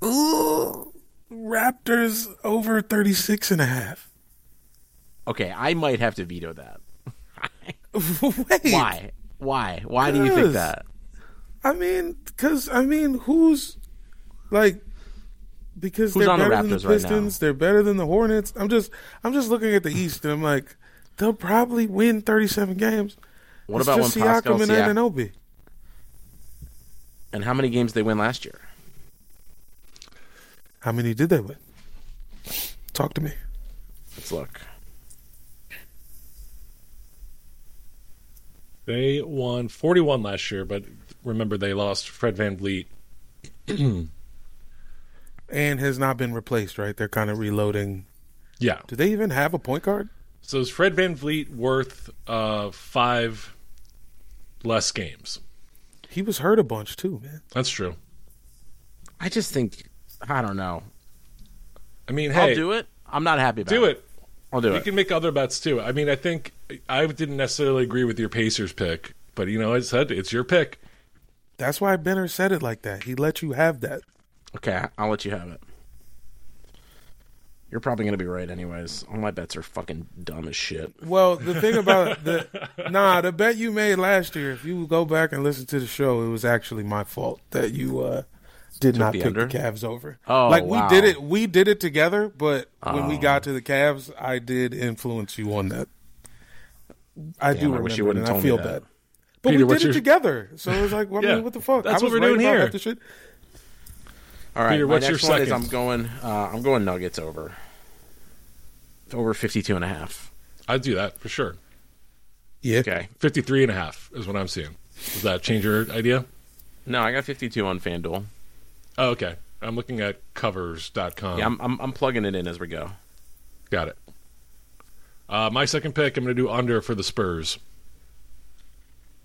Ooh, Raptors over 36 and a half. Okay, I might have to veto that. Wait. Why? Why? Why do you think that? I mean, because I mean, who's like because Who's they're on the better than the right now? Pistons, they're better than the Hornets. I'm just, I'm just looking at the East, and I'm like, they'll probably win 37 games. What It's about just when Pascal Siakam and Siak- Anunoby? And how many games they win last year? How many did they win? Talk to me. Let's look. They won 41 last year, but remember they lost Fred VanVleet. And has not been replaced, right? They're kind of reloading. Yeah. Do they even have a point guard? So is Fred VanVleet worth uh, five less games? He was hurt a bunch too, man. That's true. I just think I don't know. I mean, hey, I'll do it. I'm not happy about it. do it. It. I'll do you it. You can make other bets too. I mean, I think I didn't necessarily agree with your Pacers pick, but you know, I said it's your pick. That's why Benner said it like that. He let you have that. Okay, I'll let you have it. You're probably gonna be right, anyways. All my bets are fucking dumb as shit. Well, the thing about the nah, the bet you made last year, if you go back and listen to the show, it was actually my fault that you uh did Took not the pick under? the Cavs over. Oh, like wow. we did it, we did it together, but when we Oh. got to the Cavs, I did influence you on that. I Damn, do I wish you it, wouldn't and I told me feel that. bad. But Peter, we what's did it your- together, so it was like, well, I Yeah, mean, what the fuck? that's I was what we're doing here. half shit. All right, Peter, my what's next your one is second? I'm going. Uh, I'm going Nuggets over. Over 52 and a half. I'd do that for sure. Yeah. Okay. 53 and a half is what I'm seeing. Does that change your idea? No, I got 52 on FanDuel. Oh, okay. I'm looking at covers.com. Yeah, I'm, I'm I'm plugging it in as we go. Got it. Uh, my second pick, I'm going to do under for the Spurs.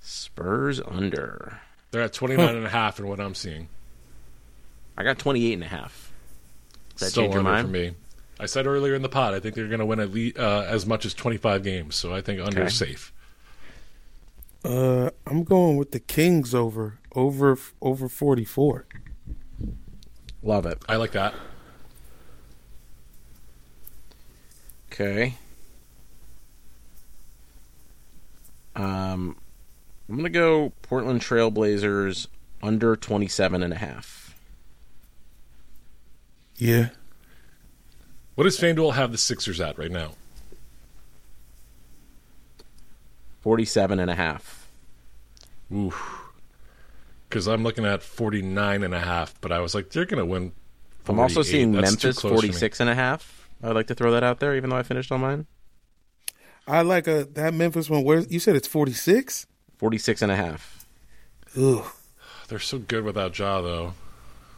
Spurs under. They're at 29 and a half in what I'm seeing. I got 28 and a half. Does that Still change your under mind? for me. I said earlier in the pod, I think they're going to win at least, uh, as much as 25 games, so I think under Okay. is safe. Uh, I'm going with the Kings over over over 44. Love it. I like that. Okay. Um, I'm gonna go Portland Trailblazers under 27 and a half. Yeah. What does FanDuel have the Sixers at right now? 47 and a half. Ooh. Because I'm looking at 49 and a half, but I was like, they're going to win. I'm also seeing That's Memphis close for me. 46 and a half. I would like to throw that out there, even though I finished on mine. I like a that Memphis one. Where you said it's 46? 46 and a half. Ugh. They're so good without Ja, though.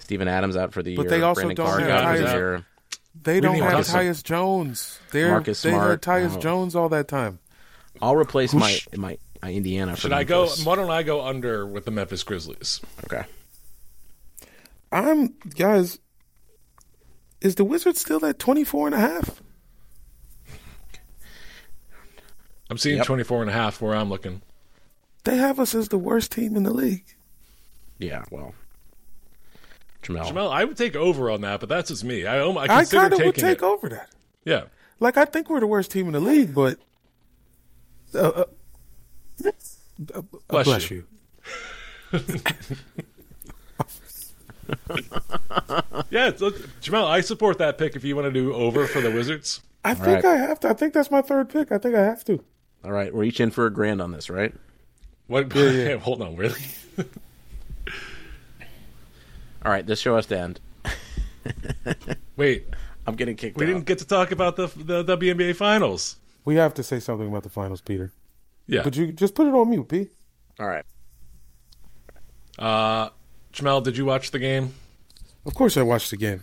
Steven Adams out for the But year. they also Brandon don't Clarke have out Tyus- They We don't have Tyus Jones. They're, Marcus they Smart. had Tyus Oh. Jones all that time. I'll replace Whoosh. my my Indiana. For Should I go? Memphis. Why don't I go under with the Memphis Grizzlies? Okay. I'm guys. Is the Wizards still at 24 and a half? I'm seeing Yep. 24 and a half where I'm looking. They have us as the worst team in the league. Yeah. Well. Jamel. Jamel, I would take over on that, but that's just me. I, I I consider kind of taking would take it. over that. Yeah. Like I think we're the worst team in the league, but uh, uh, uh, Uh, bless bless, you. you. Yeah, it's, look, Jamel, I support that pick if you want to do over for the Wizards. I think right. I have to. I think that's my third pick. I think I have to. All right, we're each in for a grand on this, right? What? yeah Hold on, really? All right, this show has to end. Wait, I'm getting kicked we out. didn't get to talk about the the WNBA finals. We have to say something about the finals, Peter. Yeah. But you just put it on mute, P. All right. Uh, Jamel, did you watch the game? Of course, I watched the game.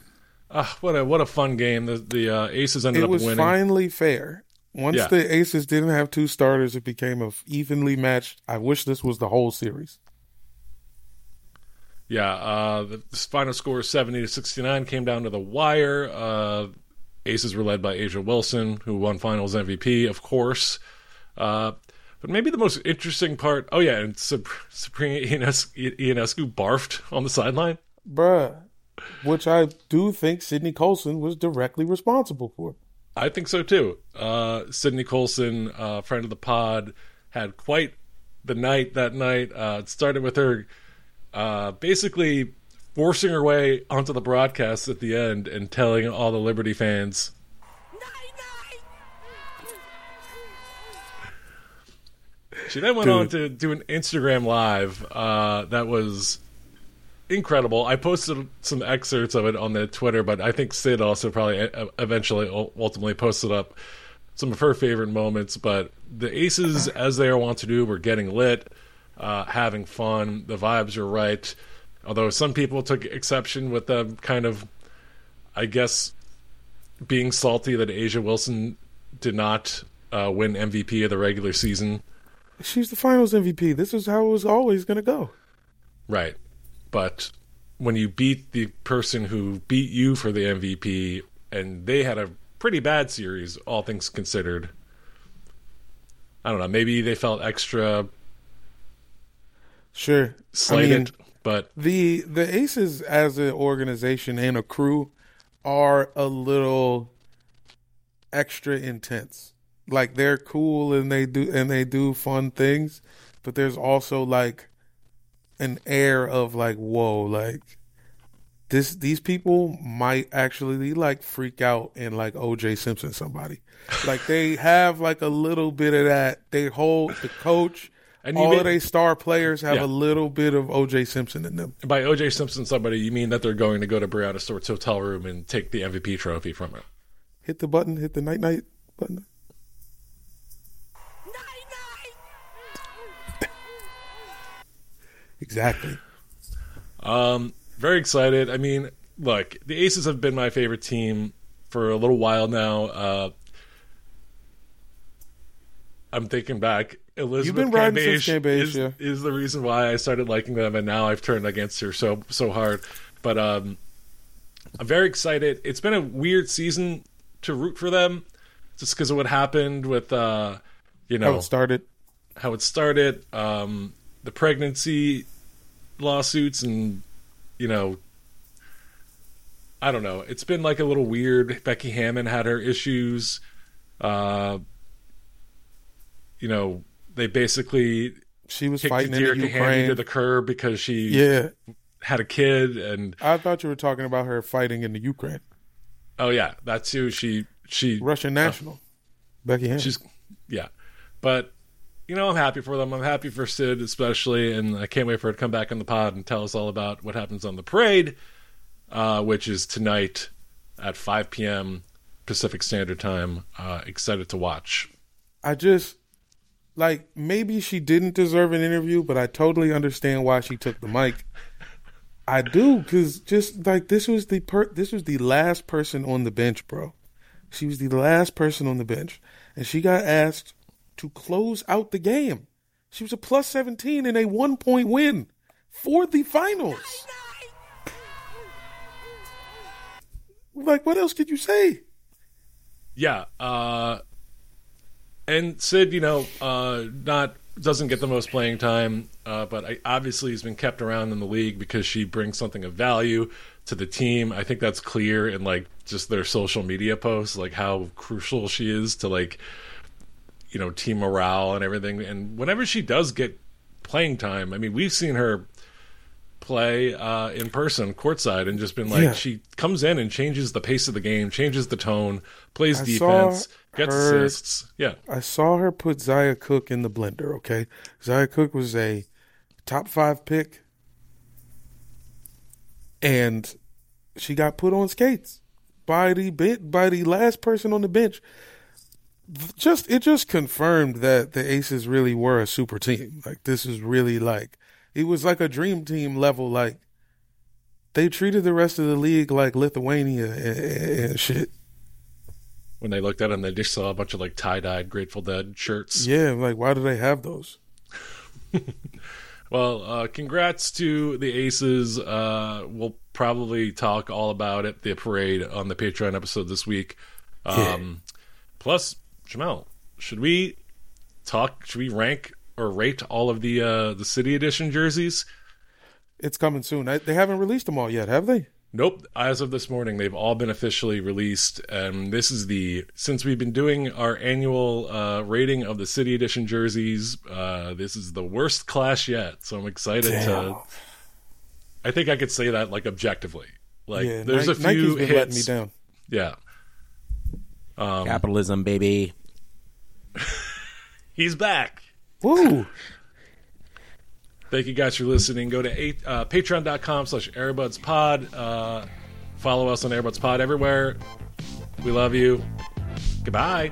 Ah, what a what a fun game. The the uh, Aces ended It up was winning. finally fair. Once Yeah. the Aces didn't have two starters, it became a evenly matched. I wish this was the whole series. Yeah, uh, the, the final score seventy to sixty nine came down to the wire. Uh, Aces were led by A'ja Wilson, who won Finals MVP, of course. Uh, but maybe the most interesting part, oh yeah, and Sabrina Ionescu barfed on the sideline. Bruh, which I do think Sydney Colson was directly responsible for. I think so too. Uh, Sydney Colson, uh, friend of the pod, had quite the night that night. Uh, it started with her uh, basically forcing her way onto the broadcast at the end and telling all the Liberty fans. She then went Dude. on to do an Instagram live uh, that was incredible. I posted some excerpts of it on the Twitter, but I think Sid also probably uh, eventually ultimately posted up some of her favorite moments. But the Aces, as they are wont to do, were getting lit, uh, having fun. The vibes were right. Although some people took exception with them kind of, I guess, being salty that A'ja Wilson did not uh, win MVP of the regular season. She's the finals MVP. This is how it was always going to go. Right. But when you beat the person who beat you for the MVP, and they had a pretty bad series, all things considered. I don't know. Maybe they felt extra. Sure, slighted, I mean, but the the Aces as an organization and a crew are a little extra intense. Like they're cool and they do and they do fun things, but there's also like an air of like, whoa, like this these people might actually like freak out and like OJ Simpson somebody. like they have like a little bit of that. They hold the coach. And all of their star players have yeah. a little bit of OJ Simpson in them. By OJ Simpson, somebody you mean that they're going to go to Breanna Stewart's hotel room and take the MVP trophy from her. Hit the button, hit the night night button. Exactly. Um, very excited. I mean, look, the Aces have been my favorite team for a little while now. Uh, I'm thinking back. Elizabeth You've been riding is, yeah. is the reason why I started liking them, and now I've turned against her so so hard. But um, I'm very excited. It's been a weird season to root for them, just because of what happened with uh, you know how it started. How it started. Um, the pregnancy lawsuits and you know I don't know. It's been like a little weird. Becky Hammon had her issues. Uh, you know, they basically she was fighting in Ukraine to the curb because she yeah had a kid and I thought you were talking about her fighting in the Ukraine. Oh yeah, that's too. She she Russian national. Uh, Becky Hammon. She's yeah, but you know, I'm happy for them. I'm happy for Sid, especially, and I can't wait for her to come back on the pod and tell us all about what happens on the parade, uh, which is tonight at 5 p.m. Pacific Standard Time. Uh, excited to watch. I just like maybe she didn't deserve an interview, but I totally understand why she took the mic. I do because just like this was the per this was the last person on the bench, bro. She was the last person on the bench, and she got asked to close out the game. She was a plus 17 in a one point win for the finals. Like, what else could you say? Yeah. Uh, and Sid, you know, uh, not doesn't get the most playing time, uh, but I, obviously has been kept around in the league because she brings something of value to the team. I think that's clear in like just their social media posts, like how crucial she is to like you know team morale and everything. And whenever she does get playing time, I mean, we've seen her play uh, in person courtside and just been like yeah. she comes in and changes the pace of the game, changes the tone, plays I defense, gets her, assists. Yeah, I saw her put Zia Cooke in the blender. Okay, Zia Cooke was a top five pick, and she got put on skates by the bit by the last person on the bench just it just confirmed that the Aces really were a super team. Like this is really like it was like a dream team level. Like they treated the rest of the league like Lithuania and, and shit. When they looked at them, they just saw a bunch of like tie dyed Grateful Dead shirts. Yeah, like why do they have those? well, uh, congrats to the Aces. Uh, we'll probably talk all about it, the parade, on the Patreon episode this week. Um, Plus, Jamel, should we talk? Should we rank or rate all of the uh, the City Edition jerseys? It's coming soon. I, they haven't released them all yet, have they? Nope. As of this morning, they've all been officially released. And this is the since we've been doing our annual uh, rating of the City Edition jerseys. Uh, this is the worst clash yet. So I'm excited to. I think I could say that like objectively. Like yeah, there's Ni- a few Nike's been hits. letting me down. Yeah, Um, Capitalism, baby. he's back. Woo! Thank you guys for listening. Go to eight, uh, patreon.com slash airbudspod. Uh, follow us on airbudspod everywhere. We love you. Goodbye.